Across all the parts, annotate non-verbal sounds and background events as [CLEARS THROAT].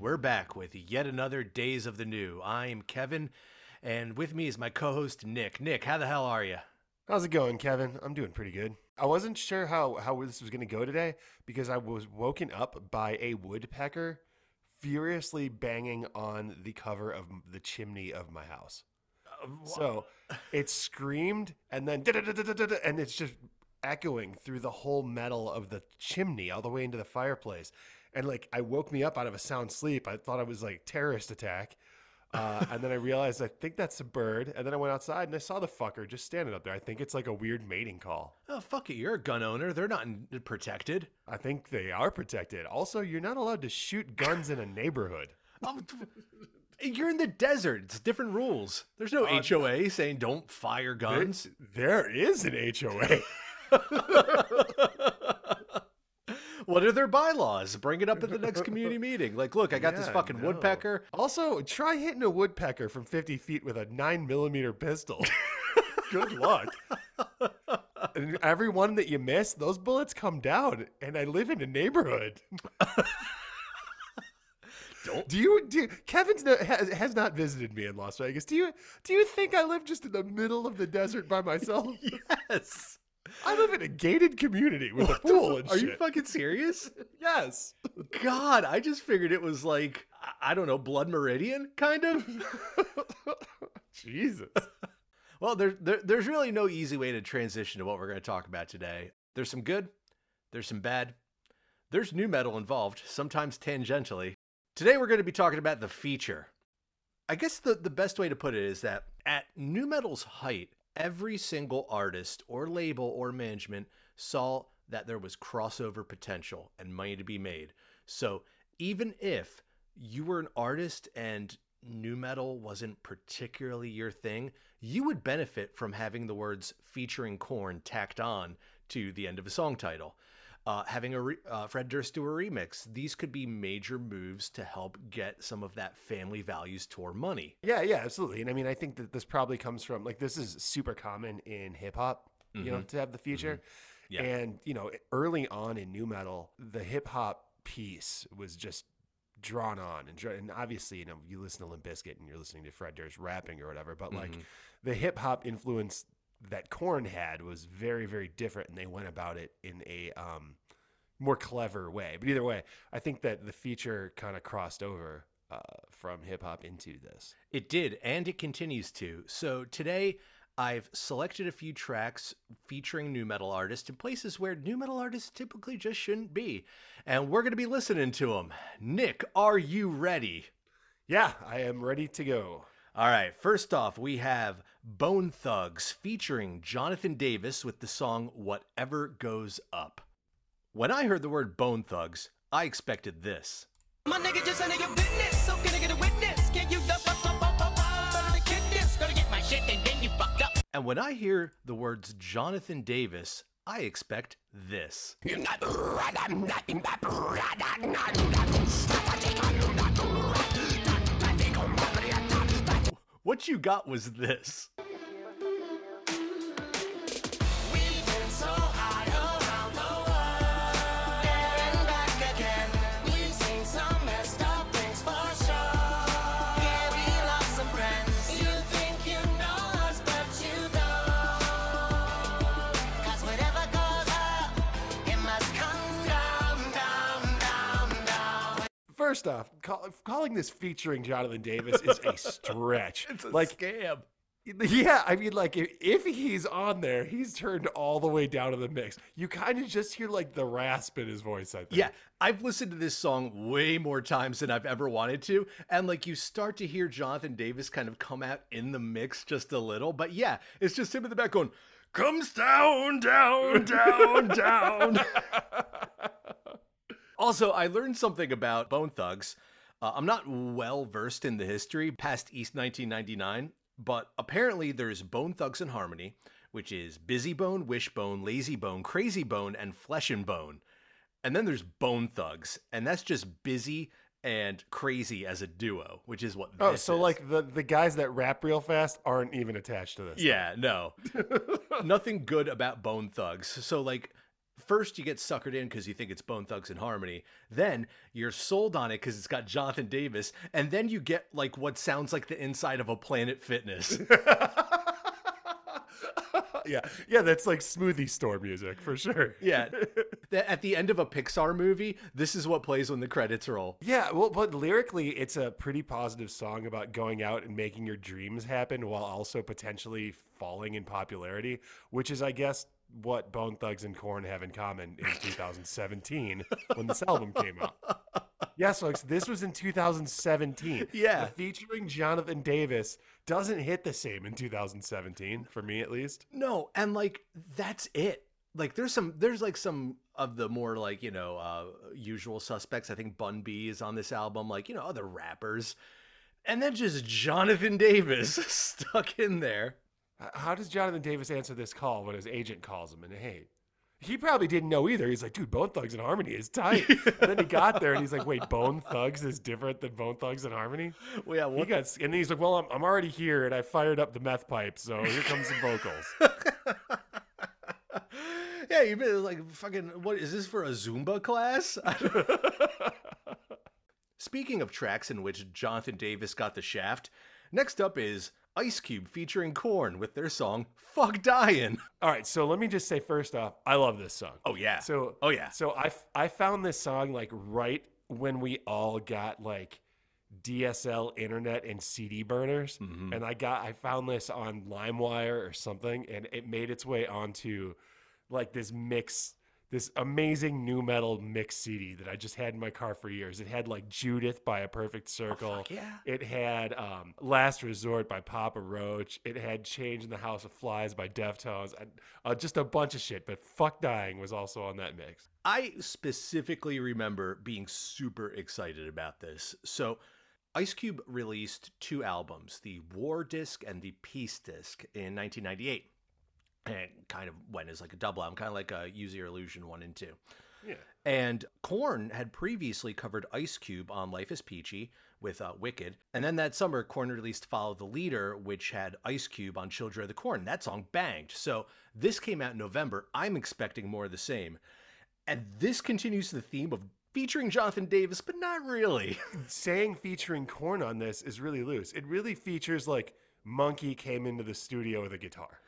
We're back with yet another Days of the New. I'm Kevin, and with me is my co host, Nick. Nick, how the hell are you? How's it going, Kevin? I'm doing pretty good. I wasn't sure how, how this was going to go today because I was woken up by a woodpecker furiously banging on the cover of the chimney of my house. Uh, so it screamed and then and it's just echoing through the whole metal of the chimney all the way into the fireplace. And like I woke me up out of a sound sleep. I thought it was like terrorist attack. Uh, and then I realized I think that's a bird. And then I went outside and I saw the fucker just standing up there. I think it's like a weird mating call. Oh, fuck it. You're a gun owner. They're not in- protected. I think they are protected. Also, you're not allowed to shoot guns in a neighborhood. [LAUGHS] Um, you're in the desert. It's different rules. There's no Uh, HOA saying don't fire There- guns. there is an HOA. [LAUGHS] [LAUGHS] what are their bylaws? Bring it up at the next community [LAUGHS] meeting. Like, look, I got this fucking no. woodpecker. Also, try hitting a woodpecker from 50 feet with a 9 millimeter pistol. [LAUGHS] Good luck. and every one that you miss, those bullets come down. And I live in a neighborhood. [LAUGHS] Don't- Do you do Kevin's no, has, has not visited me in Las Vegas. Do you do you think I live just in the middle of the desert by myself? Yes. I live in a gated community with a What the pool fu- and Are shit. you fucking serious? [LAUGHS] yes. God, I just figured it was like I- I don't know, Blood Meridian, kind of. [LAUGHS] Jesus. [LAUGHS] well, there, there, there's really no easy way to transition to what we're going to talk about today. There's some good, there's some bad, there's nu metal involved, sometimes tangentially. Today we're going to be talking about the feature. I guess the, the best way to put it is that at nu metal's height, every single artist or label or management saw that there was crossover potential and money to be made. So even if you were an artist and nu metal wasn't particularly your thing, you would benefit from having the words featuring Korn tacked on to the end of a song title. Uh, having a re- uh, Fred Durst do a remix, these could be major moves to help get some of that family values tour money. Yeah, yeah, absolutely. And I mean, I think that this probably comes from like this is super common in hip hop, you know, to have the feature. Yeah. And you know, early on in nu metal, the hip hop piece was just drawn on and and obviously, you know, you listen to Limp Bizkit and you're listening to Fred Durst rapping or whatever, but like the hip hop influence that Korn had was very, very different, and they went about it in a um, more clever way. But either way, I think that the feature kind of crossed over uh, from hip hop into this. It did, and it continues to. So today, I've selected a few tracks featuring nu metal artists in places where nu metal artists typically just shouldn't be. And we're going to be listening to them. Nick, are you ready? Yeah, I am ready to go. All right, first off, we have Bone Thugs featuring Jonathan Davis with the song Whatever Goes Up. When I heard the word Bone Thugs, I expected this. My nigga just a nigga business, so can I get a witness? Can you up, up, up, up, better this? Gotta get my shit and then you fucked up. And when I hear the words Jonathan Davis, I expect this. What you got was this. First off, call, calling this featuring Jonathan Davis is a [LAUGHS] stretch. It's a like, scam. yeah, I mean, like if, if he's on there, he's turned all the way down to the mix. You kind of just hear like the rasp in his voice. I think. Yeah, I've listened to this song way more times than I've ever wanted to. And like you start to hear Jonathan Davis kind of come out in the mix just a little. But yeah, it's just him in the back going, comes down, down, down, down. [LAUGHS] also, I learned something about Bone Thugs. Uh, I'm not well versed in the history past East 1999, but apparently there's Bone Thugs and Harmony, which is Bizzy Bone, Wishbone, Layzie Bone, Krayzie Bone, and Flesh and Bone. And then there's Bone Thugs, and that's just Bizzy and Krayzie as a duo, which is what Oh, so is. like the the guys that rap real fast aren't even attached to this. Yeah, no. [LAUGHS] Nothing good about Bone Thugs. So like First, you get suckered in because you think it's Bone Thugs and Harmony. Then you're sold on it because it's got Jonathan Davis, and then you get like what sounds like the inside of a Planet Fitness. [LAUGHS] yeah, yeah, that's like smoothie store music for sure. yeah, [LAUGHS] at the end of a Pixar movie, this is what plays when the credits roll. Yeah, well, but lyrically, it's a pretty positive song about going out and making your dreams happen while also potentially falling in popularity, which is, I guess, what Bone Thugs and Korn have in common in 2017 when this album came out. Yes, folks, this was in 2017. [LAUGHS] Yeah. The featuring Jonathan Davis doesn't hit the same in 2017, for me at least. No, and like that's it. Like there's some there's like some of the more like, you know, uh usual suspects. I think Bun B is on this album, like, you know, other rappers. And then just Jonathan Davis [LAUGHS] stuck in there. How does Jonathan Davis answer this call when his agent calls him and hey, he probably didn't know either. He's like, dude, Bone Thugs and Harmony is tight. [LAUGHS] and then he got there and he's like, wait, Bone Thugs is different than Bone Thugs and Harmony? Well, yeah, He what got, and he's like, well, I'm, I'm already here and I fired up the meth pipe, so here comes some vocals. [LAUGHS] yeah, you've been like fucking what is this for a Zumba class? [LAUGHS] Speaking of tracks in which Jonathan Davis got the shaft, next up is Ice Cube featuring Korn with their song Fuck Dying. [LAUGHS] All right, so let me just say first off, I love this song. Oh yeah. So oh yeah. So I, f- I found this song like right when we all got like DSL internet and CD burners, Mhm. and I got I found this on LimeWire or something, and it made its way onto like this mix, this amazing nu metal mix CD that I just had in my car for years. It had like Judith by A Perfect Circle. Oh, Fuck yeah. It had um, Last Resort by Papa Roach. It had Change in the House of Flies by Deftones. And, uh, just a bunch of shit. But Fuck Dying was also on that mix. I specifically remember being super excited about this. So, Ice Cube released two albums, the War Disc and the Peace Disc, in 1998. And kind of went as like a double album, kind of like a Use Your Illusion 1 and 2. Yeah. And Korn had previously covered Ice Cube on Life is Peachy with uh, Wicked. And then that summer, Korn released Follow the Leader, which had Ice Cube on Children of the Korn. That song banged. So this came out in November. I'm expecting more of the same. And this continues the theme of featuring Jonathan Davis, but not really. [LAUGHS] Saying featuring Korn on this is really loose. It really features like Munky came into the studio with a guitar.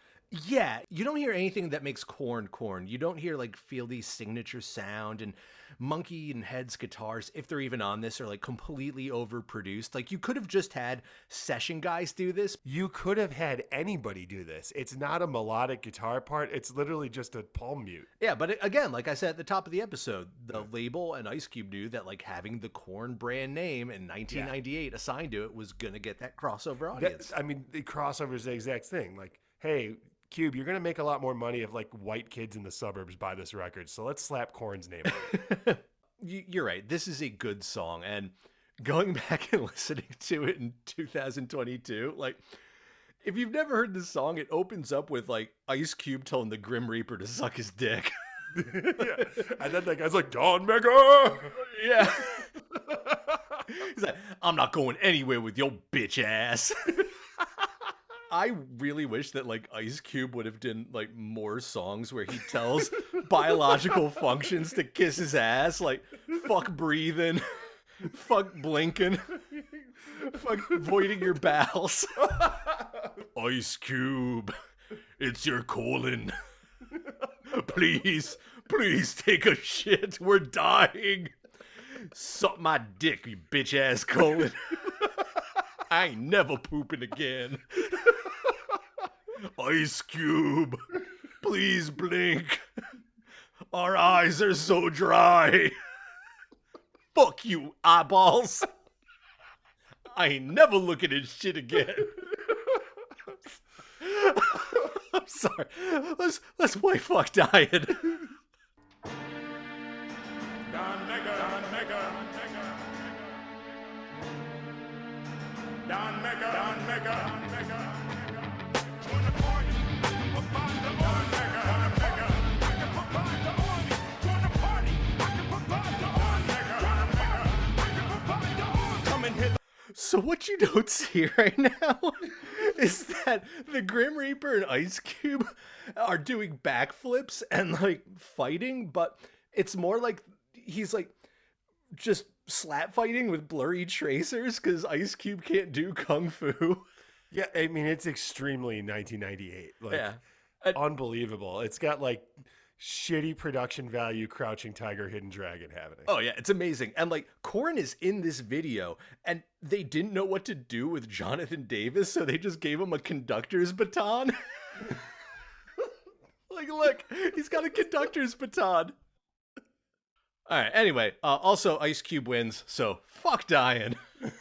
Yeah, you don't hear anything that makes Korn Korn. You don't hear like Fieldy's signature sound and Munky and Head's guitars, if they're even on this, are like completely overproduced. Like you could have just had session guys do this. You could have had anybody do this. It's not a melodic guitar part. It's literally just a palm mute. Yeah, but uh, again, like I said at the top of the episode, the label and Ice Cube knew that like having the Korn brand name in 1998 assigned to it was gonna get that crossover That- audience. I mean, the crossover is the exact thing. Like, hey, Cube, you're gonna make a lot more money if like white kids in the suburbs buy this record. So let's slap Korn's name [LAUGHS] You're right. This is a good song, and going [LAUGHS] back and listening to it in 2022, like if you've never heard this song, it opens up with like Ice Cube telling the Grim Reaper to suck his dick. [LAUGHS] yeah. And then that guy's like, Don Mega. yeah. He's like, I'm not going anywhere with your bitch ass. I really wish that like Ice Cube would have done like more songs where he tells [LAUGHS] biological functions to kiss his ass, like fuck breathing, [LAUGHS] fuck blinking, [LAUGHS] fuck voiding your bowels. Ice Cube, it's your colon. Please, please take a shit. We're dying. Suck my dick, you bitch ass colon. I ain't never pooping again. Ice Cube, [LAUGHS] please blink. Our eyes are so dry. [LAUGHS] Fuck you, eyeballs. I ain't never looking at shit again. [LAUGHS] I'm sorry. Let's let's play fuck dying. Don Mega, Don Mega, Don Mega, Don Mega. So what you don't [LAUGHS] see right now [LAUGHS] is that the Grim Reaper and Ice Cube are doing backflips and like fighting, but it's more like he's like just slap fighting with blurry tracers because Ice Cube can't do kung fu. [LAUGHS] Yeah, I mean it's extremely 1998. Like Yeah. unbelievable. It's got like shitty production value crouching tiger hidden dragon happening. Oh yeah, it's amazing. And like Korn is in this video and they didn't know what to do with Jonathan Davis, so they just gave him a conductor's baton. [LAUGHS] like look, he's got a conductor's baton. All right, anyway, uh, also Ice Cube wins, so fuck dying. [LAUGHS]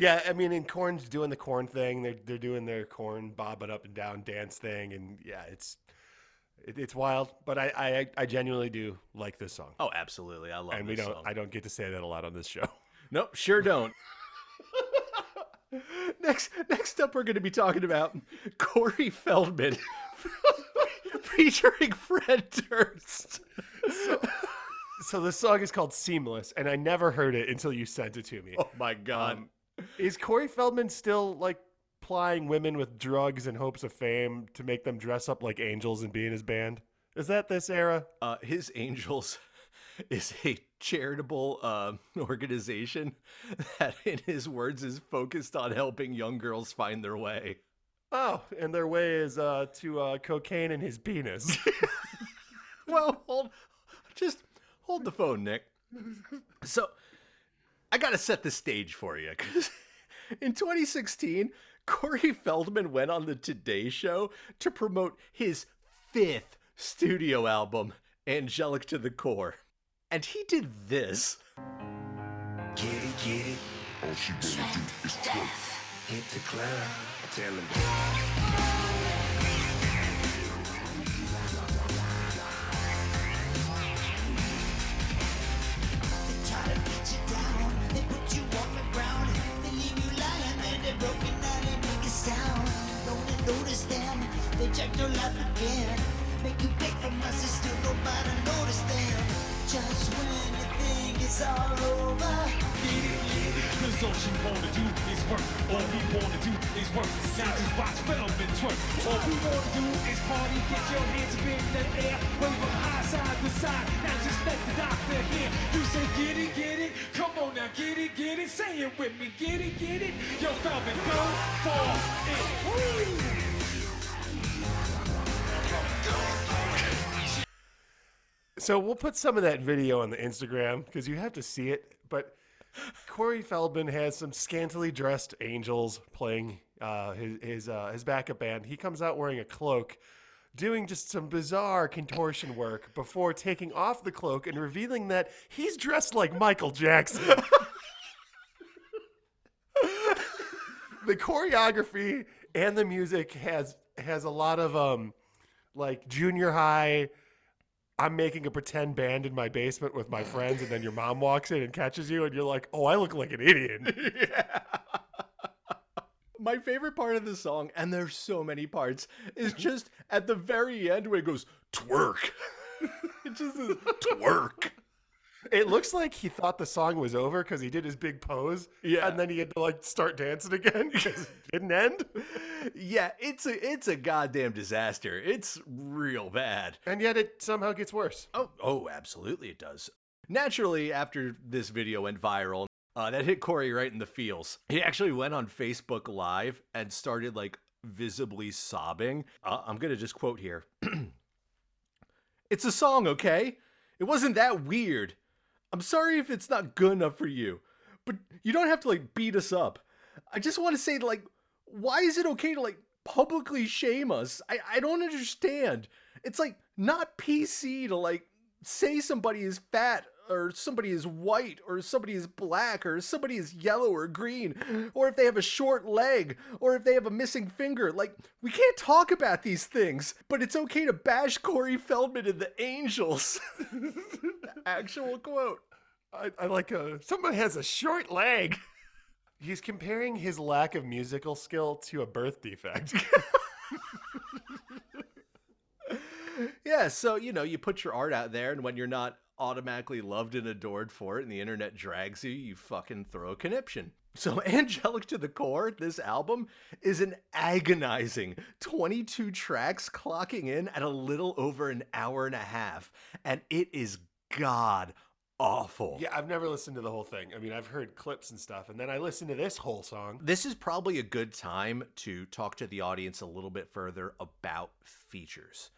Yeah, I mean, and Korn's doing the Korn thing. They're they're doing their Korn bobbing up and down dance thing, and yeah, it's it, it's wild. But I, I I genuinely do like this song, Oh, absolutely. I love and we this don't song. I don't get to say that a lot on this show. [LAUGHS] Nope, sure don't. [LAUGHS] next, next up, we're going to be talking about Corey Feldman [LAUGHS] featuring Fred Durst. so this song is called "Seamless," and I never heard it until you sent it to me. Oh my god! Um, is Corey Feldman still like plying women with drugs in hopes of fame to make them dress up like angels and be in his band? Is that this era? Uh, his Angels [LAUGHS] is a charitable um, [LAUGHS] organization that, in his words, is focused on helping young girls find their way. Oh, and their way is uh, to uh, cocaine in his penis. [LAUGHS] well, hold, just hold the phone, Nick. So, I gotta set the stage for you, because in 2016, Corey Feldman went on the Today Show to promote his fifth studio album, Angelic to the Core, and he did this. Get it, get it. All she wanna do is twerk. Hit the club. Tell him. Your life again. Make you beg for mercy, still nobody notice them. Just when you think it's all over. Get it, get it. Cause all she wanna do is work. All we wanna do is work. Now just watch Feldman twerk. All we wanna do is party. Get your hands up in the air. Wave them high side to side. Now just let the doctor hear. You say get it, get it. Come on now, get it, get it. Say it with me. Get it, get it. Yo, Feldman, go for it. Woo! So we'll put some of that video on the Instagram because you have to see it. But Corey Feldman has some scantily dressed angels playing uh, his his, uh, his backup band. He comes out wearing a cloak, doing just some bizarre contortion work before taking off the cloak and revealing that he's dressed like Michael Jackson. [LAUGHS] the choreography and the music has has a lot of um like junior high I'm making a pretend band in my basement with my friends, and then your mom walks in and catches you, and you're like, "Oh, I look like an idiot." [LAUGHS] My favorite part of the song, and there's so many parts, is just at the very end where it goes twerk. [LAUGHS] it just is twerk. It looks like he thought the song was over because he did his big pose, Yeah. and then he had to like start dancing again [LAUGHS] because it didn't end. Yeah, it's a it's a goddamn disaster. It's real bad. And yet it somehow gets worse. Oh, oh, absolutely it does. Naturally, after this video went viral, uh, that hit Corey right in the feels. He actually went on Facebook Live and started like visibly sobbing. Uh, I'm gonna just quote here. [CLEARS THROAT] it's a song, okay? It wasn't that weird. I'm sorry if it's not good enough for you, but you don't have to like beat us up. I just want to say, like, why is it okay to like publicly shame us? I, I don't understand. It's like not PC to like say somebody is fat or somebody is white or somebody is black or somebody is yellow or green or if they have a short leg or if they have a missing finger. Like, we can't talk about these things, but it's okay to bash Corey Feldman and the Angels. [LAUGHS] Actual quote. I, I like a someone has a short leg. He's comparing his lack of musical skill to a birth defect. [LAUGHS] Yeah, so you know, you put your art out there, and when you're not automatically loved and adored for it and the internet drags you, you fucking throw a conniption. [LAUGHS] So, Angelic to the Core, this album, is an agonizing 22 tracks clocking in at a little over an hour and a half. And it is god awful. Yeah, I've never listened to the whole thing. I mean, I've heard clips and stuff, and then I listened to this whole song. This is probably a good time to talk to the audience a little bit further about features.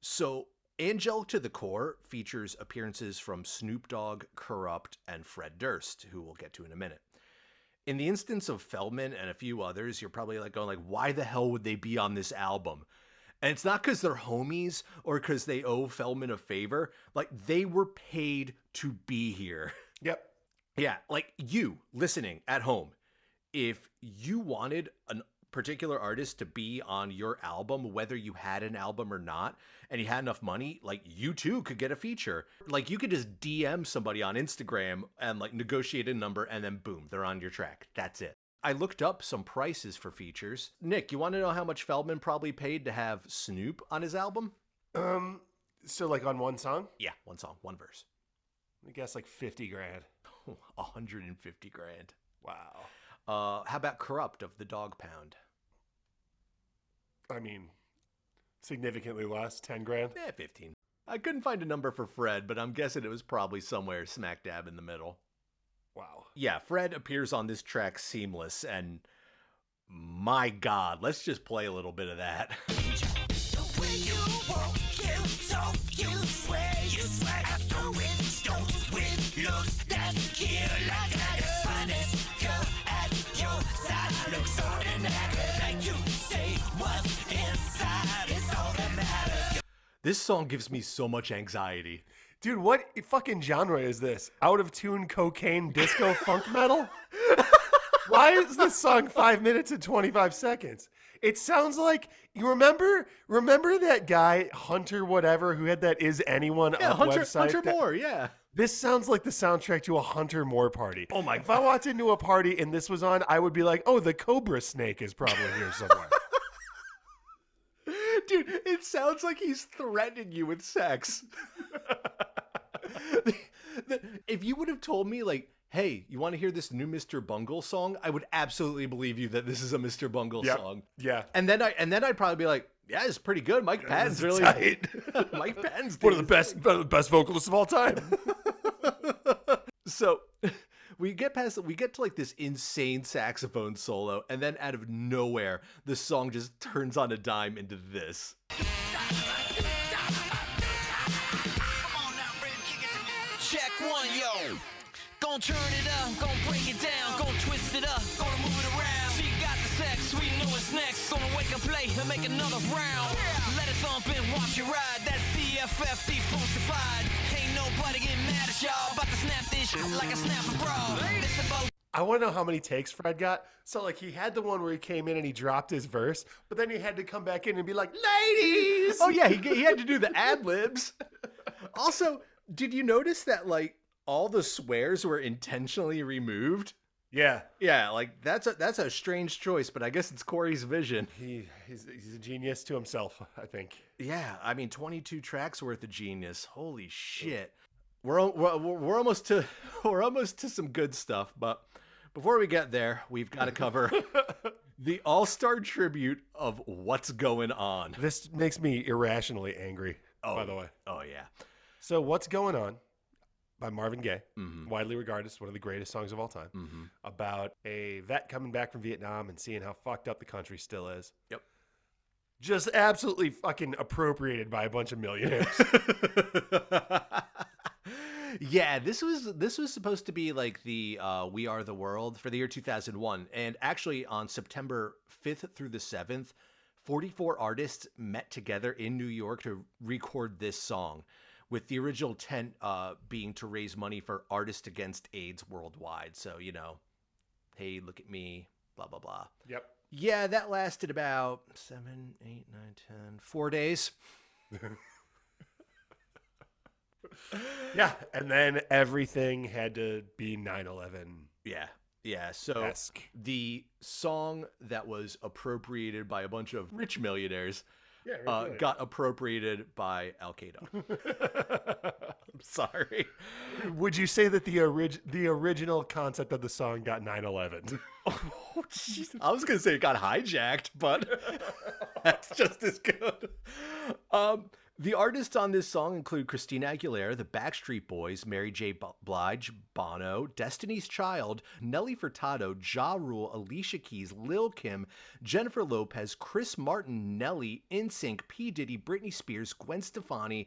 So, Angelic to the Core features appearances from Snoop Dogg, Kurupt, and Fred Durst, who we'll get to in a minute. In the instance of Feldman and a few others, you're probably like going like, why the hell would they be on this album? And it's not because they're homies or because they owe Feldman a favor. Like they were paid to be here. Yep. Yeah, like you listening at home, if you wanted a particular artist to be on your album, whether you had an album or not, and you had enough money, like you too could get a feature. Like you could just DM somebody on Instagram and like negotiate a number, and then boom, they're on your track. That's it. I looked up some prices for features. Nick, you want to know how much Feldman probably paid to have Snoop on his album? Um, so like on one song, Yeah, one song, one verse. I guess like fifty grand. [LAUGHS] 150 grand. Wow. Uh, how about Kurupt of the Dogg Pound? I mean, significantly less, ten grand. Yeah, 15. I couldn't find a number for Fred, but I'm guessing it was probably somewhere smack dab in the middle. Wow. Yeah, Fred appears on this track seamless, and my god, let's just play a little bit of that. This song gives me so much anxiety. Dude, what fucking genre is this? Out of tune cocaine disco [LAUGHS] funk metal? Why is this song five minutes and 25 seconds? It sounds like you remember remember that guy, Hunter whatever, who had that is anyone Yeah, Hunter, website? Hunter that- Moore, yeah. This sounds like the soundtrack to a Hunter Moore party. Oh my god. If I walked into a party and this was on, I would be like, oh, the Cobra Snake is probably here somewhere. [LAUGHS] Dude, it sounds like he's threatening you with sex. [LAUGHS] If you would have told me, like, hey, you want to hear this new Mr. Bungle song? I would absolutely believe you that this is a Mr. Bungle Yep. song. Yeah. And then I and then I'd probably be like, yeah, it's pretty good. Mike Patton's really tight. [LAUGHS] Mike Patton's One of the best one of the best vocalists of all time. [LAUGHS] So we get past we get to like this insane saxophone solo, and then out of nowhere, the song just turns on a dime into this. Check one, yo. Gon' turn it up, gon' break it down, gon' twist it up, gonna move it around. She got the sex, we know it's next. Gonna wake up late and make another round. Let it thump and watch you ride. That CFFD funkified. Ain't nobody getting mad at y'all. About to snap this shit like a snapper bra. This about I want to know how many takes Fred got. So like he had the one where he came in and he dropped his verse, but then he had to come back in and be like, "Ladies." Oh yeah, he, he had to do the ad libs. Also, did you notice that like all the swears were intentionally removed? Yeah. Yeah, like that's a that's a strange choice, but I guess it's Corey's vision. He he's, he's a genius to himself, I think. Yeah, I mean, 22 tracks worth of genius. Holy shit. We're, we're, we're we're almost to [LAUGHS] we're almost to some good stuff, but before we get there, we've got to cover [LAUGHS] the all-star tribute of what's going on. This makes me irrationally angry. Oh, by the way. Oh yeah. So what's going on? By Marvin Gaye, widely regarded as one of the greatest songs of all time, about a vet coming back from Vietnam and seeing how fucked up the country still is. Yep. Just absolutely fucking appropriated by a bunch of millionaires. [LAUGHS] yeah, this was this was supposed to be like the uh, "We Are the World" for the year 2001, and actually on September 5th through the 7th, 44 artists met together in New York to record this song, with the original intent uh, being to raise money for Artists Against AIDS worldwide. So you know, hey, look at me, blah blah blah. yep. Yeah, that lasted about seven, eight, nine, ten, four days. [LAUGHS] Yeah. And then everything had to be 9 11 Yeah, yeah. So esque. the song that was appropriated by a bunch of rich millionaires Yeah, uh, got appropriated by Al Qaeda. [LAUGHS] I'm sorry. Would you say that the orig- the original concept of the song got 9/11? [LAUGHS] Oh, jeez. I was gonna say it got hijacked, but [LAUGHS] that's just as good. Um, the artists on this song include Christina Aguilera, the Backstreet Boys, Mary J. Blige, Bono, Destiny's Child, Nelly Furtado, Ja Rule, Alicia Keys, Lil Kim, Jennifer Lopez, Chris Martin, Nelly, NSYNC, P Diddy, Britney Spears, Gwen Stefani.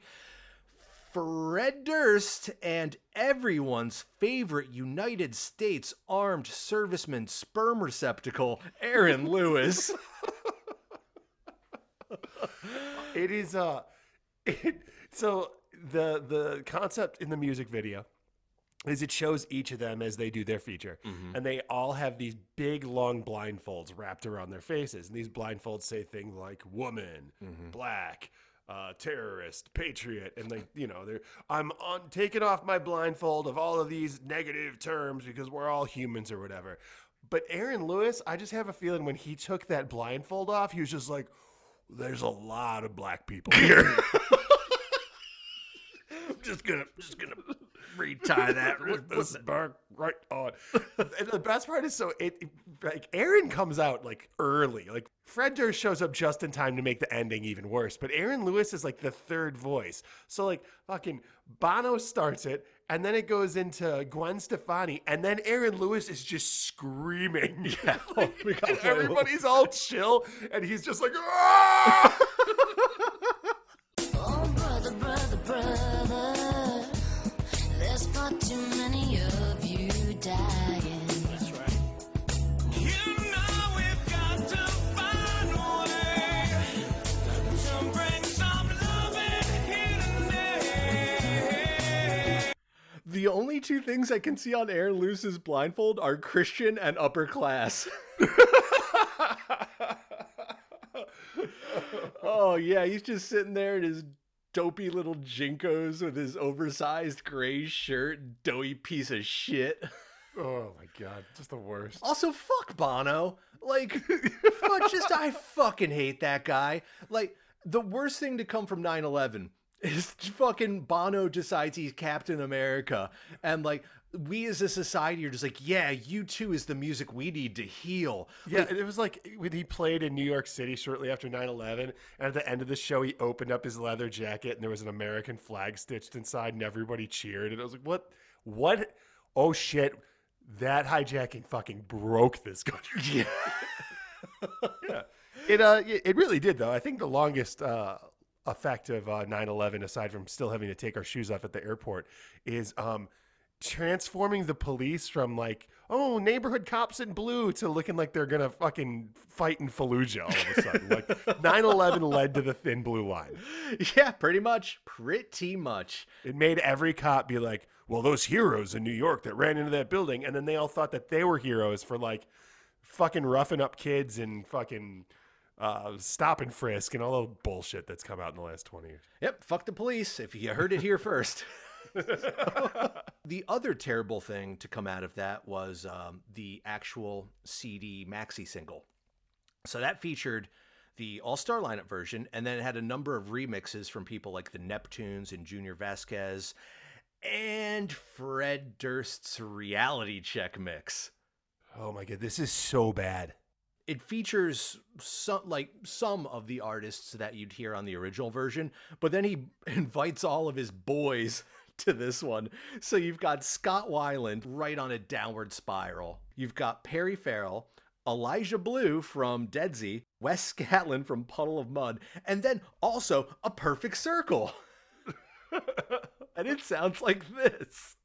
Fred Durst and everyone's favorite United States armed serviceman sperm receptacle, Aaron [LAUGHS] Lewis. it is uh it, [LAUGHS] so the the concept in the music video is it shows each of them as they do their feature. And they all have these big long blindfolds wrapped around their faces. And these blindfolds say things like woman black uh, terrorist patriot. And they you know they're i'm on taking off my blindfold of all of these negative terms because we're all humans or whatever. But aaron lewis i just have a feeling when he took that blindfold off he was just like there's a lot of black people here [LAUGHS] just gonna just gonna retie [LAUGHS] that. with this bark right on. [LAUGHS] and the best part is so it like Aaron comes out like early. Like Fred Durst shows up just in time to make the ending even worse. But Aaron Lewis is like the third voice. So like fucking Bono starts it, and then it goes into Gwen Stefani, and then Aaron Lewis is just screaming. [LAUGHS] Yeah, oh, we gotta play a little- Everybody's all chill, and he's just like, "Ah!" The only two things I can see on Aaron Lewis's blindfold are Christian and upper class. [LAUGHS] oh yeah, he's just sitting there in his dopey little JNCOs with his oversized gray shirt, doughy piece of shit. oh my god, just the worst. Also, fuck Bono. Like, [LAUGHS] fuck, just I fucking hate that guy. Like, the worst thing to come from 9 11 is fucking Bono decides he's Captain America. And, like, we as a society are just like, yeah, U2 is the music we need to heal. Yeah, and it was like when he played in New York City shortly after 9 11. And at the end of the show, he opened up his leather jacket and there was an American flag stitched inside, and everybody cheered. And I was like, what? What? Oh shit. That hijacking fucking broke this country. [LAUGHS] Yeah. [LAUGHS] yeah. It, uh, it really did, though. I think the longest uh, effect of uh, 9 11, aside from still having to take our shoes off at the airport, is um, transforming the police from like, oh, neighborhood cops in blue to looking like they're to fucking fight in Fallujah all of a sudden. like [LAUGHS] 9 11 led to the thin blue line. Yeah, pretty much. Pretty much. It made every cop be like, well, those heroes in New York that ran into that building. And then they all thought that they were heroes for like fucking roughing up kids and fucking uh, stop and frisk and all the bullshit that's come out in the last 20 years. Yep, fuck the police if you heard it here first. [LAUGHS] the other terrible thing to come out of that was um, the actual CD maxi single. So that featured the All Star lineup version, and then it had a number of remixes from people like the Neptunes and Junior Vasquez and Fred Durst's reality check mix. Oh my God, this is so bad. It features some like some of the artists that you'd hear on the original version, but then he [LAUGHS] invites all of his boys [LAUGHS] to this one. So you've got Scott Weiland right on a downward spiral. You've got Perry Farrell, Elijah Blue from Deadsy, Wes Scantlin from Puddle of Mudd, and then also a perfect circle. [LAUGHS] and it sounds like this.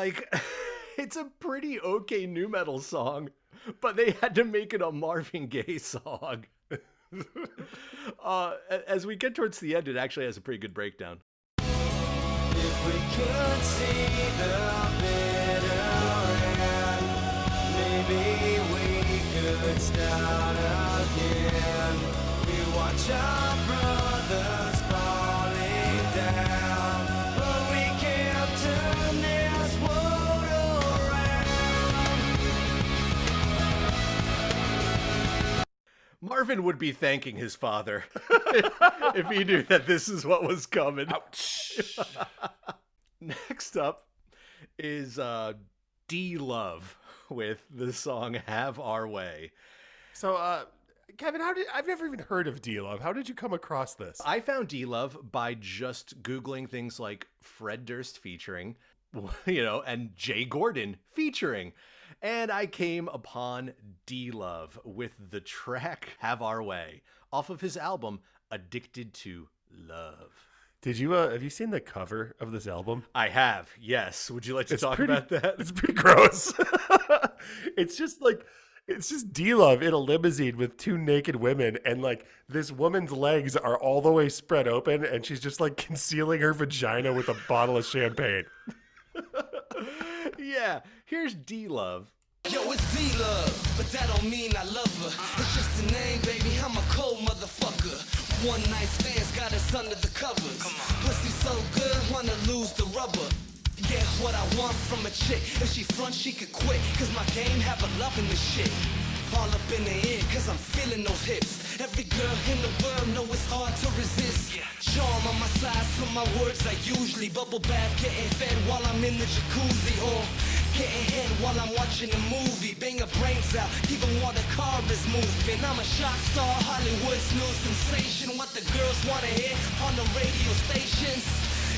Like [LAUGHS] it's a pretty okay nu metal song. but they had to make it a Marvin Gaye song. [LAUGHS] uh, as we get towards the end, it actually has a pretty good breakdown. If we could see the bitter end, maybe we could start again. We watch our Marvin would be thanking his father [LAUGHS] if he knew that this is what was coming. [LAUGHS] Next up is uh, D Love with the song Have Our Way. So, uh, Kevin, how did I've never even heard of D Love? How did you come across this? I found D Love by just Googling things like Fred Durst featuring, [LAUGHS] you know, and Jay Gordon featuring. And I came upon D Love with the track Have Our Way off of his album Addicted to Love. Did you uh, have you seen the cover of this album? I have, yes. Would you like to It's talk pretty- about that? [LAUGHS] It's pretty gross. [LAUGHS] it's just like it's just D Love in a limousine with two naked women, and like this woman's legs are all the way spread open, and she's just like [LAUGHS] concealing her vagina with a bottle of champagne. yeah, here's D Love. Yo, it's D-Love, but that don't mean I love her. It's just a name, baby, I'm a cold motherfucker. One night stands got us under the covers. Pussy so good, wanna lose the rubber. Get what I want from a chick. If she front, she could quit. Cause my game have her loving the shit. All up in the air, cause I'm feeling those hips. Every girl in the world know it's hard to resist. Charm on my side, so my words are usually bubble bath, getting fed while I'm in the jacuzzi. Or while I'm watching a movie. Bang her brains out, even while the car is moving. I'm a shock star, Hollywood's new sensation. What the girls wanna hear on the radio stations.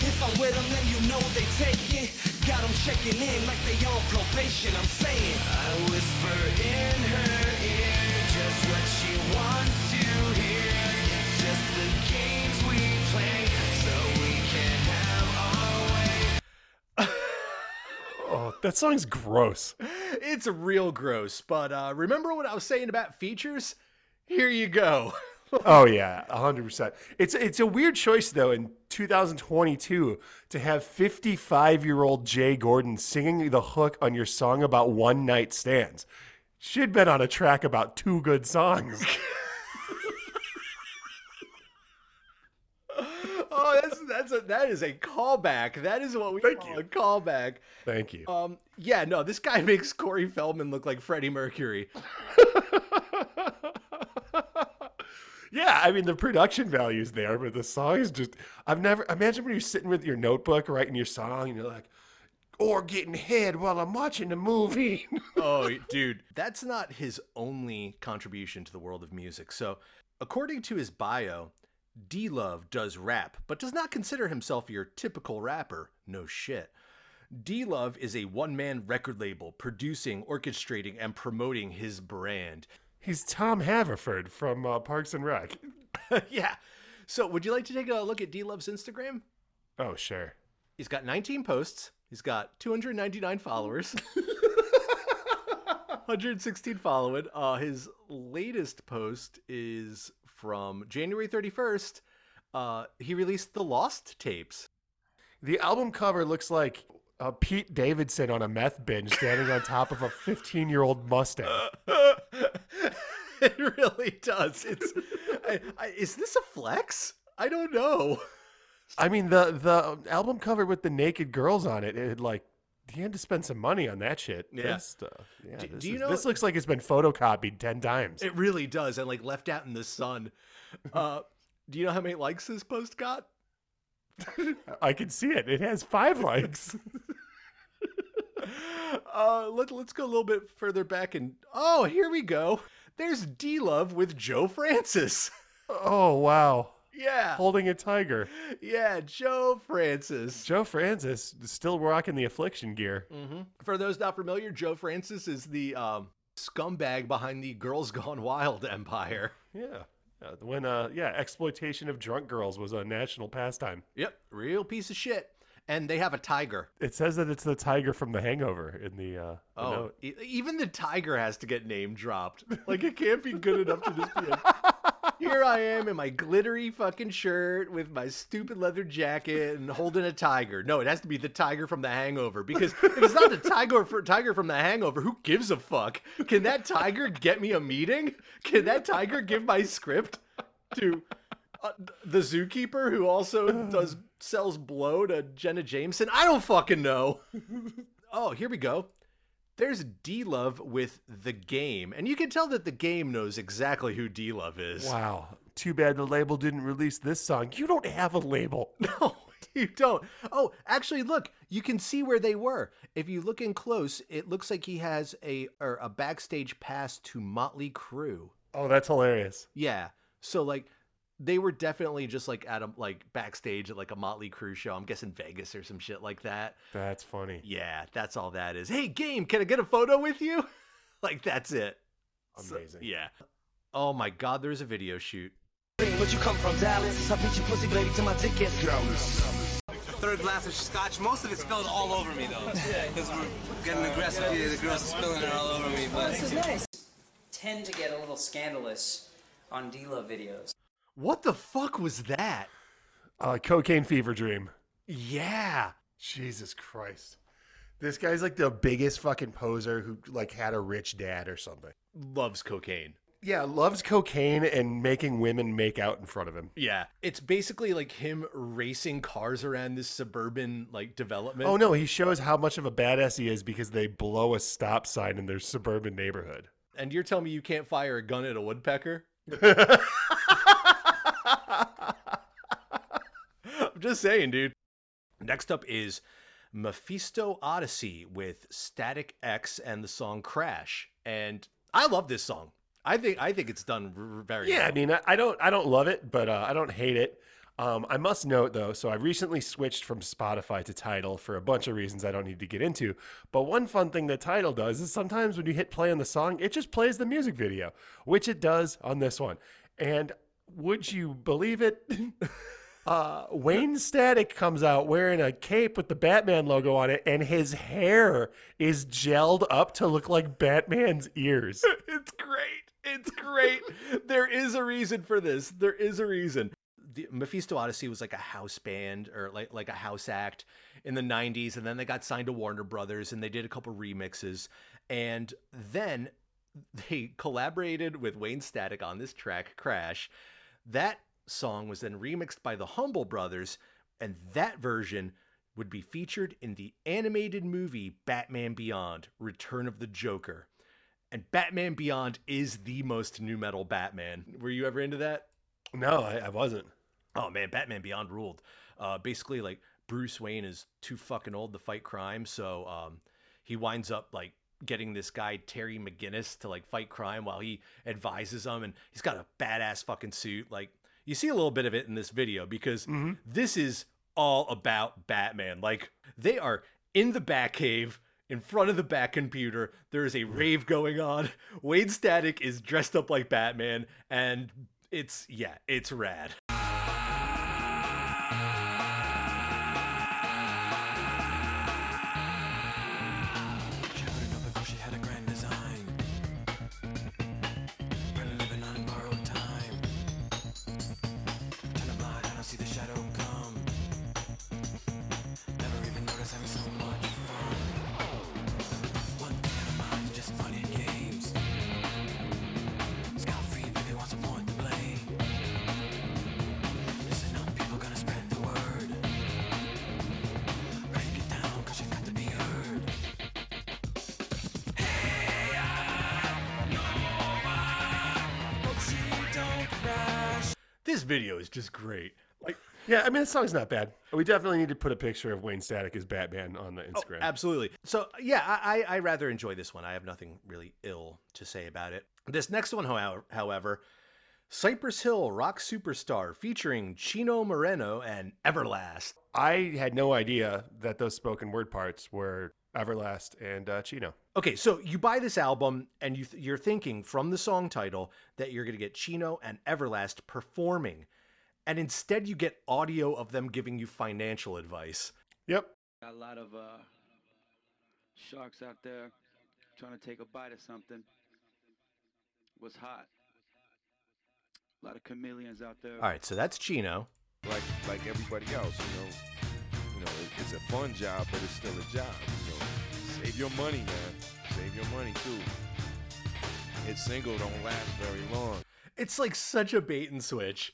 If I'm with them, then you know they take it. Got them checking in like they on probation. I'm saying, I whisper in her ear just what she wants that song's gross. It's real gross, but uh, remember what I was saying about features? Here you go. [LAUGHS] Oh yeah, hundred percent. It's it's a weird choice though in 2022 to have 55 year old Jay Gordon singing the hook on your song about one night stands. She'd been on a track about two good songs. [LAUGHS] That's that's a that is a callback. That is what we Thank call you. a callback. Thank you. Um, yeah, no, this guy [LAUGHS] makes Corey Feldman look like Freddie Mercury. [LAUGHS] Yeah, I mean the production value's there, but the song is just I've never imagine when you're sitting with your notebook writing your song and you're like, or getting head while I'm watching the movie. [LAUGHS] Oh, dude, that's not his only contribution to the world of music. So, according to his bio, D Love does rap, but does not consider himself your typical rapper. No shit. D Love is a one man record label producing, orchestrating, and promoting his brand. He's Tom Haverford from uh, Parks and Rec. [LAUGHS] [LAUGHS] yeah. So, would you like to take a look at D Love's Instagram? Oh, sure. He's got 19 posts. He's got 299 followers. [LAUGHS] 116 following. Uh, his latest post is from January 31st. Uh, he released the Lost tapes. The album cover looks like uh, Pete Davidson on a meth binge standing on top of a 15 year old Mustang. [LAUGHS] it really does. It's. I, I, is this a flex? I don't know. I mean, the the album cover with the naked girls on it, it like he had to spend some money on that shit. Yeah. This stuff. Yeah, Do- this, do you is- know- this looks like it's been photocopied 10 times. It really does, and like left out in the sun. [LAUGHS] Uh, do you know how many likes this post got? I can see it. It has five [LAUGHS] likes. [LAUGHS] Uh, let, let's go a little bit further back and oh, here we go. There's D Love with Joe Francis. oh, wow. Yeah, Holding a tiger. yeah, Joe Francis. Joe Francis is still rocking the affliction gear. For those not familiar, Joe Francis is the um, scumbag behind the Girls Gone Wild empire. Yeah. Uh, when uh yeah, exploitation of drunk girls was a national pastime. Yep, real piece of shit. and they have a tiger. It says that it's the tiger from The Hangover in the, uh, the Oh, e- even the tiger has to get name dropped. [LAUGHS] Like it can't be good enough to just be like, here I am in my glittery fucking shirt with my stupid leather jacket and holding a tiger. No, it has to be the tiger from the Hangover because if it's not the tiger for tiger from the Hangover, who gives a fuck? Can that tiger get me a meeting? Can that tiger give my script to uh, the zookeeper who also does sells blow to Jenna Jameson? I don't fucking know. Oh, here we go. There's D Love with the game, and you can tell that the game knows exactly who D Love is. Wow. Too bad the label didn't release this song. You don't have a label. [LAUGHS] No, you don't. Oh, actually, look, you can see where they were. If you look in close, it looks like he has a or a backstage pass to Motley Crue. Oh, that's hilarious. Yeah, so like they were definitely just like at a like backstage at like a Motley Crue show. I'm guessing Vegas or some shit like that. That's funny. Yeah, that's all that is. Hey, game, can I get a photo with you? [LAUGHS] like that's it. So- Amazing. yeah. Oh my God, there's a video shoot. But you come from Dallas. I beat your pussy, baby, till my dick gets Third glass of scotch. Most of it spilled all over me, though. Because [LAUGHS] we're getting aggressive here. The girls are spilling it all over me. But this is nice. tend to get a little scandalous on D-Love videos. What the fuck was that? Uh, cocaine fever dream. Yeah. Jesus Christ. This guy's like the biggest fucking poser who like had a rich dad or something. Loves cocaine. Yeah, loves cocaine and making women make out in front of him. Yeah. It's basically like him racing cars around this suburban like development. Oh no, he shows how much of a badass he is because they blow a stop sign in their suburban neighborhood. And you're telling me you can't fire a gun at a woodpecker? [LAUGHS] just saying, dude. Next up is Mephisto Odyssey with Static X and the song Crash. And I love this song. I think I think it's done r- very Yeah, well. I mean, I, I don't, I don't love it, but uh, I don't hate it. Um, I must note though, so I recently switched from Spotify to Tidal for a bunch of reasons I don't need to get into. But one fun thing that Tidal does is sometimes when you hit play on the song, it just plays the music video, which it does on this one. And would you believe it? [LAUGHS] Uh, Wayne Static comes out wearing a cape with the Batman logo on it, and his hair is gelled up to look like Batman's ears. [LAUGHS] it's great. It's great. [LAUGHS] there is a reason for this. There is a reason. The Mephisto Odyssey was like a house band or like like a house act in the 90s and then they got signed to Warner Brothers and they did a couple remixes and then they collaborated with Wayne Static on this track Crash. That song was then remixed by the Humble Brothers and that version would be featured in the animated movie Batman Beyond: Return of the Joker. And Batman Beyond is the most nu metal Batman. Were you ever into that? No, I, I wasn't. Oh man, Batman Beyond ruled. Uh, basically, like Bruce Wayne is too fucking old to fight crime, so um, he winds up like getting this guy Terry McGinnis to like fight crime while he advises him, and he's got a badass fucking suit. Like you see a little bit of it in this video because mm-hmm. this is all about Batman. Like they are in the Batcave. In front of the Bat computer, there is a mm-hmm. rave going on. Wayne Static is dressed up like Batman, and it's yeah, it's rad. Great. Like Yeah, I mean, the song's not bad. We definitely need to put a picture of Wayne Static as Batman on the Oh, Instagram. absolutely. So yeah, I, I I rather enjoy this one. I have nothing really ill to say about it. This next one, however, Cypress Hill rock superstar featuring Chino Moreno and Everlast. I had no idea that those spoken word parts were Everlast and uh, Chino. Okay, so you buy this album and you th- you're thinking from the song title that you're going to get Chino and Everlast performing. And instead you get audio of them giving you financial advice. Yep. Got a lot of uh, sharks out there trying to take a bite of something. What's hot? A lot of chameleons out there. All right, so that's Chino. like like everybody else. You know, you know, it- it's a fun job, but it's still a job. You know, save your money, man. Save your money too. It's single don't last very long. It's like such a bait and switch.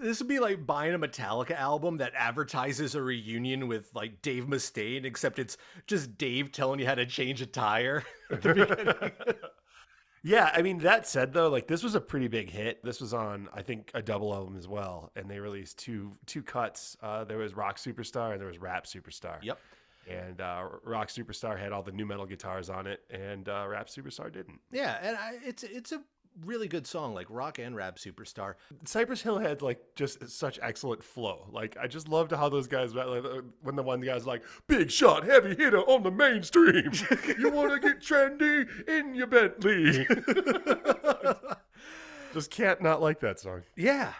This would be like buying a Metallica album that advertises a reunion with like Dave Mustaine, except it's just Dave telling you how to change a tire [LAUGHS] at the beginning. Yeah, I mean that said though, like this was a pretty big hit. This was on I think a double album as well, and they released two two cuts. Uh, there was Rock Superstar and there was Rap Superstar. Yep. And uh, Rock Superstar had all the nu metal guitars on it, and uh, Rap Superstar didn't. yeah, and I, it's it's a really good song, like rock and rap superstar. Cypress Hill had like just such excellent flow. Like I just loved how those guys like, when the one guy's like big shot heavy hitter on the mainstream. you want to get trendy in your Bentley. [LAUGHS] just can't not like that song. Yeah.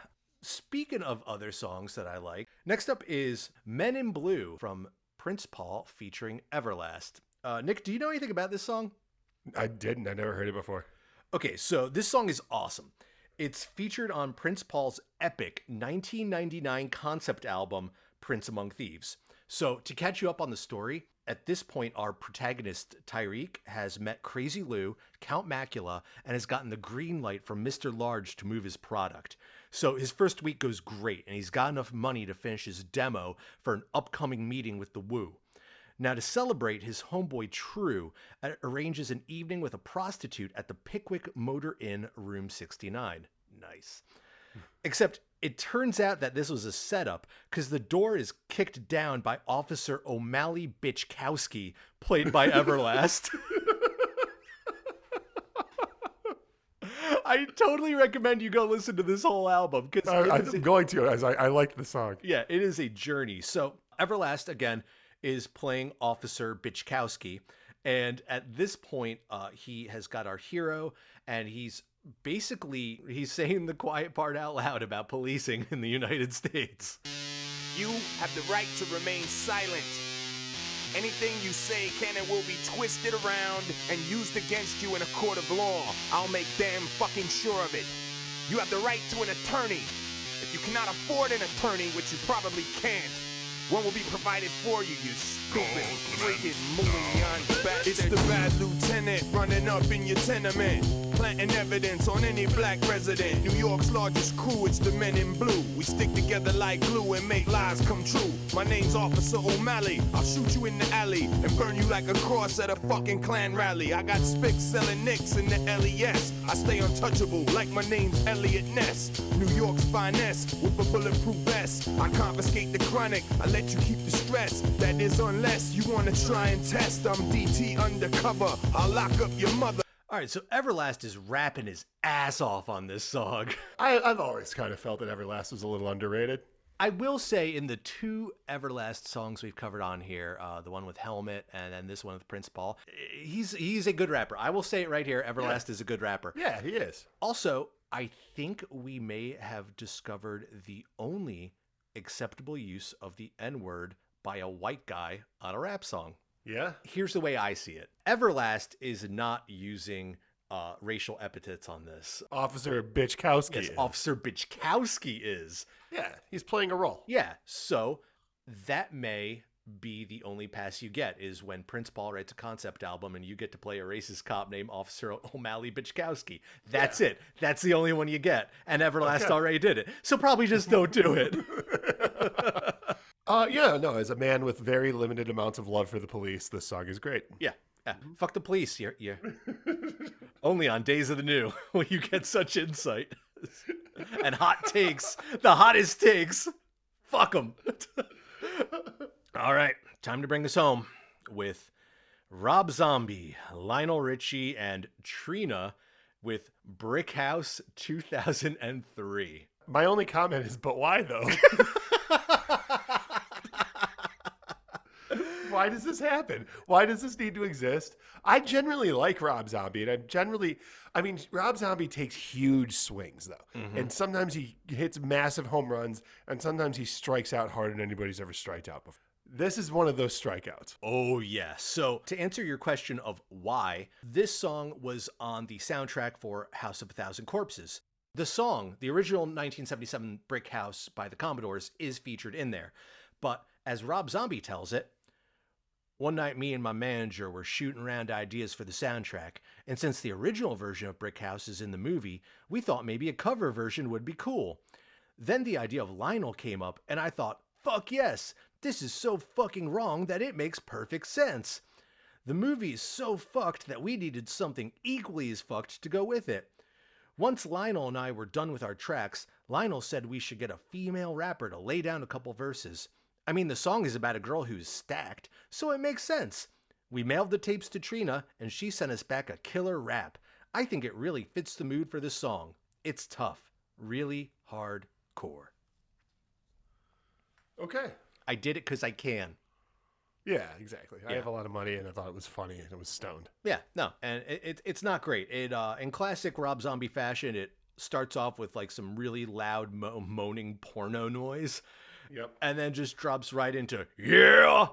Speaking of other songs that I like, next up is Men in Blue from Prince Paul featuring Everlast. Uh, Nick, do you know anything about this song? I didn't. I never heard it before. Okay, so this song is awesome. It's featured on Prince Paul's epic 1999 concept album, Prince Among Thieves. So, to catch you up on the story, at this point, our protagonist, Tariq, has met Crazy Lou, Count Macula, and has gotten the green light from Mr. Large to move his product. So, his first week goes great, and he's got enough money to finish his demo for an upcoming meeting with the Wu. Now, to celebrate, his homeboy True uh, arranges an evening with a prostitute at the Pickwick Motor Inn, room 69. Nice. Except it turns out that this was a setup because the door is kicked down by Officer O'Malley Bitchkowski, played by [LAUGHS] Everlast. I totally recommend you go listen to this whole album because I'm going to as I, I liked the song. yeah, it is a journey. So Everlast again is playing Officer Bitchkowski, and at this point, uh, he has got our hero, and he's basically he's saying the quiet part out loud about policing in the United States. You have the right to remain silent. Anything you say can and will be twisted around and used against you in a court of law. I'll make damn fucking sure of it. You have the right to an attorney. If you cannot afford an attorney, which you probably can't, one will be provided for you, you stupid, wicked, moon bastard. It's the bad lieutenant running up in your tenement, planting evidence on any black resident. New York's largest crew, it's the men in blue. We stick together like glue and make lies come true. My name's Officer O'Malley. I'll shoot you in the alley and burn you like a cross at a fucking Klan rally. I got spics selling nicks in the LES. I stay untouchable like my name's Eliot Ness. New York's finest with a bulletproof vest. I confiscate the chronic. I let you keep the stress. That is unless you wanna try and test. I'm DT undercover. I'll lock up your mother. All right, so Everlast is rapping his ass off on this song. [LAUGHS] I, I've always kind of felt that Everlast was a little underrated. I will say in the two Everlast songs we've covered on here, uh, the one with Helmet and then this one with Prince Paul, he's he's a good rapper. I will say it right here. Everlast is a good rapper. Yeah, he is. Also, I think we may have discovered the only acceptable use of the N word by a white guy on a rap song. Yeah. Here's the way I see it Everlast is not using uh, racial epithets on this. Officer Bitchkowski. Yes, is. Officer Bitchkowski is. Yeah, he's playing a role. Yeah, so that may be the only pass you get is when Prince Paul writes a concept album and you get to play a racist cop named Officer O'Malley Bitchkowski. That's it. That's the only one you get. And Everlast Okay. already did it. So probably just don't do it. [LAUGHS] [LAUGHS] Uh, yeah, no, as a man with very limited amounts of love for the police, this song is great. Yeah. yeah. Fuck the police. You're, you're [LAUGHS] only on Days of the New will you get such insight and hot takes. The hottest takes. Fuck them. All right, time to bring this home with Rob Zombie, Lionel Richie, and Trina with Brick House 2003. My only comment is, but why though? [LAUGHS] why does this happen? Why does this need to exist? I generally like Rob Zombie, and I'm generally, I mean, Rob Zombie takes huge swings though, Mhm. and sometimes he hits massive home runs, and sometimes he strikes out harder than anybody's ever striked out before. This is one of those strikeouts. Oh, yeah. So, to answer your question of why, this song was on the soundtrack for House of a Thousand Corpses. The song, the original 1977 Brick House by the Commodores, is featured in there. But as Rob Zombie tells it, one night me and my manager were shooting around ideas for the soundtrack, and since the original version of Brick House is in the movie, we thought maybe a cover version would be cool. Then the idea of Lionel came up, and I thought, fuck yes, this is so fucking wrong that it makes perfect sense. The movie is so fucked that we needed something equally as fucked to go with it. Once Lionel and I were done with our tracks, Lionel said we should get a female rapper to lay down a couple verses. I mean, the song is about a girl who's stacked, so it makes sense. We mailed the tapes to Trina, and she sent us back a killer rap. I think it really fits the mood for this song. It's tough, really hardcore. Okay. I did it because I can. Yeah, exactly. I Yeah. have a lot of money, and I thought it was funny, and it was stoned. Yeah, no, and it, it, it's not great. It uh, in classic Rob Zombie fashion, it starts off with like some really loud mo- moaning porno noise. Yep. And then just drops right into yeah.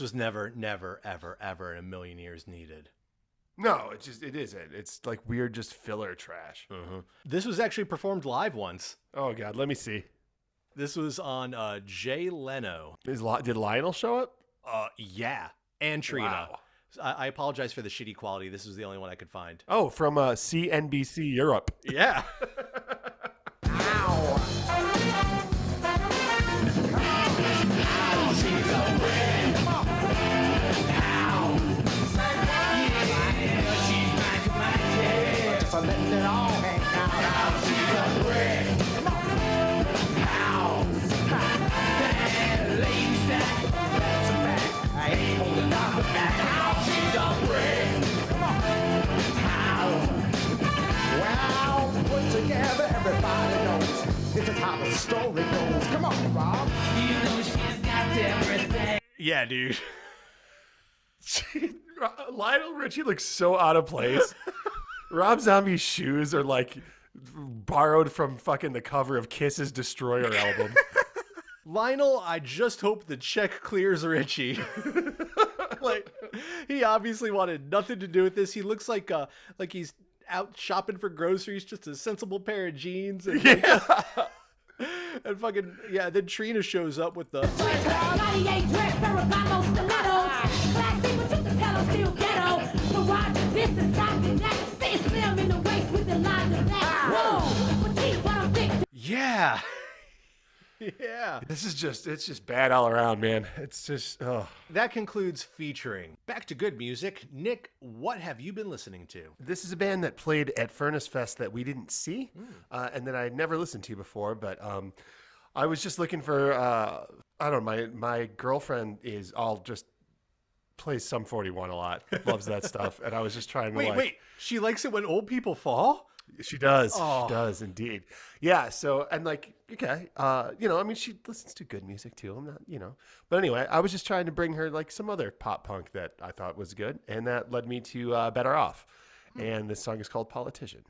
This was never, never, ever, ever in a million years needed. No, it just it isn't. It's like weird, just filler trash. This was actually performed live once. Oh God, let me see. This was on uh, Jay Leno. Is did Lionel show up? Uh, yeah, and Trina. Wow. I, I apologize for the shitty quality. This was the only one I could find. Oh, from uh, CNBC Europe. Yeah. [LAUGHS] dude. [LAUGHS] Lionel Richie looks so out of place. [LAUGHS] Rob Zombie's shoes are like borrowed from fucking the cover of Kiss's Destroyer album. [LAUGHS] Lionel, I just hope the check clears Richie. like he obviously wanted nothing to do with this. He looks like uh like he's out shopping for groceries, just a sensible pair of jeans and like, and fucking yeah, then Trina shows up with the. Yeah. Yeah. This is just it's just bad all around, man. It's just oh. That concludes featuring. Back to good music. Nick, what have you been listening to? This is a band that played at Furnace Fest that we didn't see, uh, and that I had never listened to before. But um, I was just looking for uh, I don't know. My my girlfriend is all just plays Sum 41 a lot, loves that [LAUGHS] stuff, and I was just trying to Wait, like, wait. She likes it when old people fall? She does. Oh. She does indeed. Yeah. So and like okay, uh, you know, I mean, she listens to good music too. I'm not, you know, but anyway, I was just trying to bring her like some other pop punk that I thought was good, and that led me to uh, Better Off, and this song is called Politician.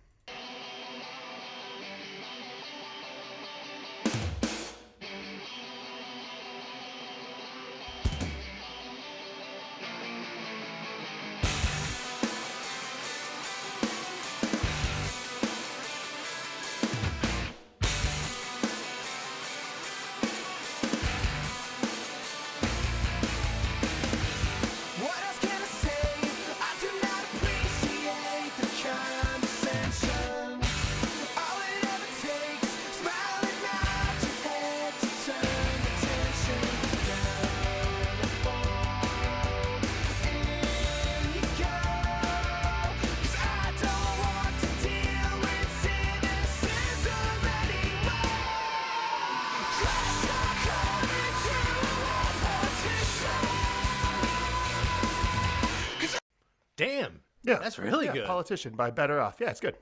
Politician by Better Off. Yeah, it's good.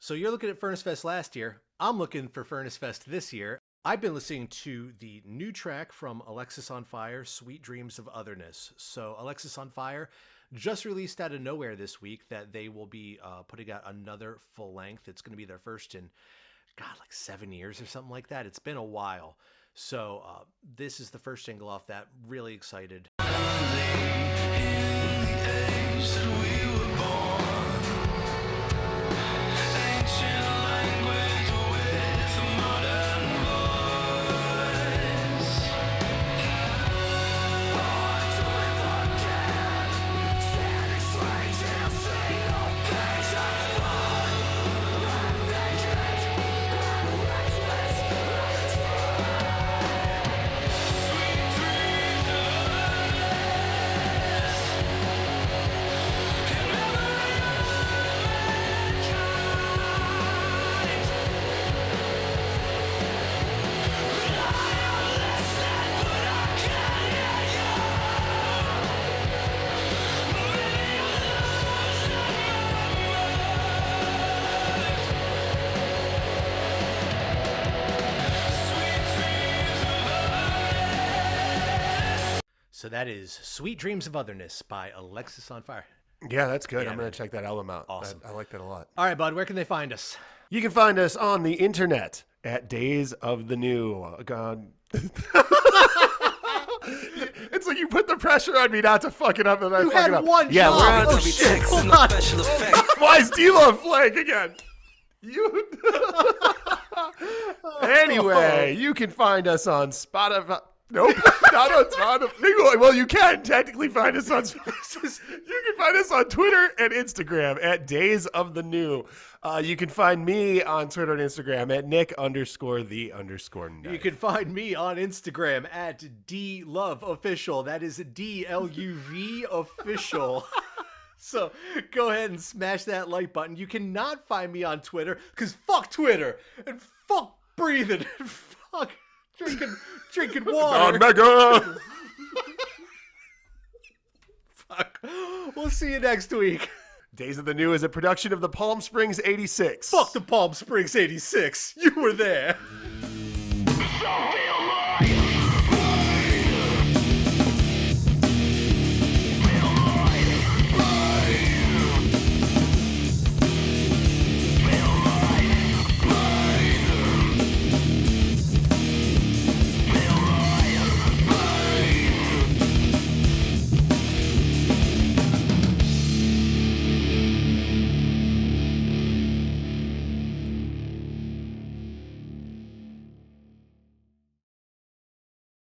So you're looking at Furnace Fest last year. I'm looking for Furnace Fest this year. I've been listening to the new track from Alexisonfire, Sweet Dreams of Otherness. So Alexisonfire just released out of nowhere this week that they will be uh, putting out another full length. It's going to be their first in, God, like seven years or something like that. It's been a while. So uh, this is the first single off that. Really excited. So that is Sweet Dreams of Otherness by Alexisonfire. Yeah, that's good. Yeah, I'm going to check that album out. Awesome. I, I like that a lot. All right, bud, where can they find us? You can find us on the internet at Days of the New. Oh, God. [LAUGHS] it's like you put the pressure on me not to fuck it up, and I You fuck it up. one yeah, job. we're on. Oh, shit. Why is D-Lo flank again? You. [LAUGHS] [LAUGHS] anyway, you can find us on Spotify. Nope, [LAUGHS] not on Spotify. Well, you can technically find us on. [LAUGHS] You can find us on Twitter and Instagram at Days of the New. Uh, you can find me on Twitter and Instagram at Nick underscore the underscore You can find me on Instagram at D Love Official. That is D L U V official. [LAUGHS] so go ahead and smash that like button. You cannot find me on Twitter because fuck Twitter and fuck breathing and fuck drinking [LAUGHS] drinking water. mega. [LAUGHS] Fuck. We'll see you next week. Days of the New is a production of the Palm Springs 86. Fuck the Palm Springs 86. You were there.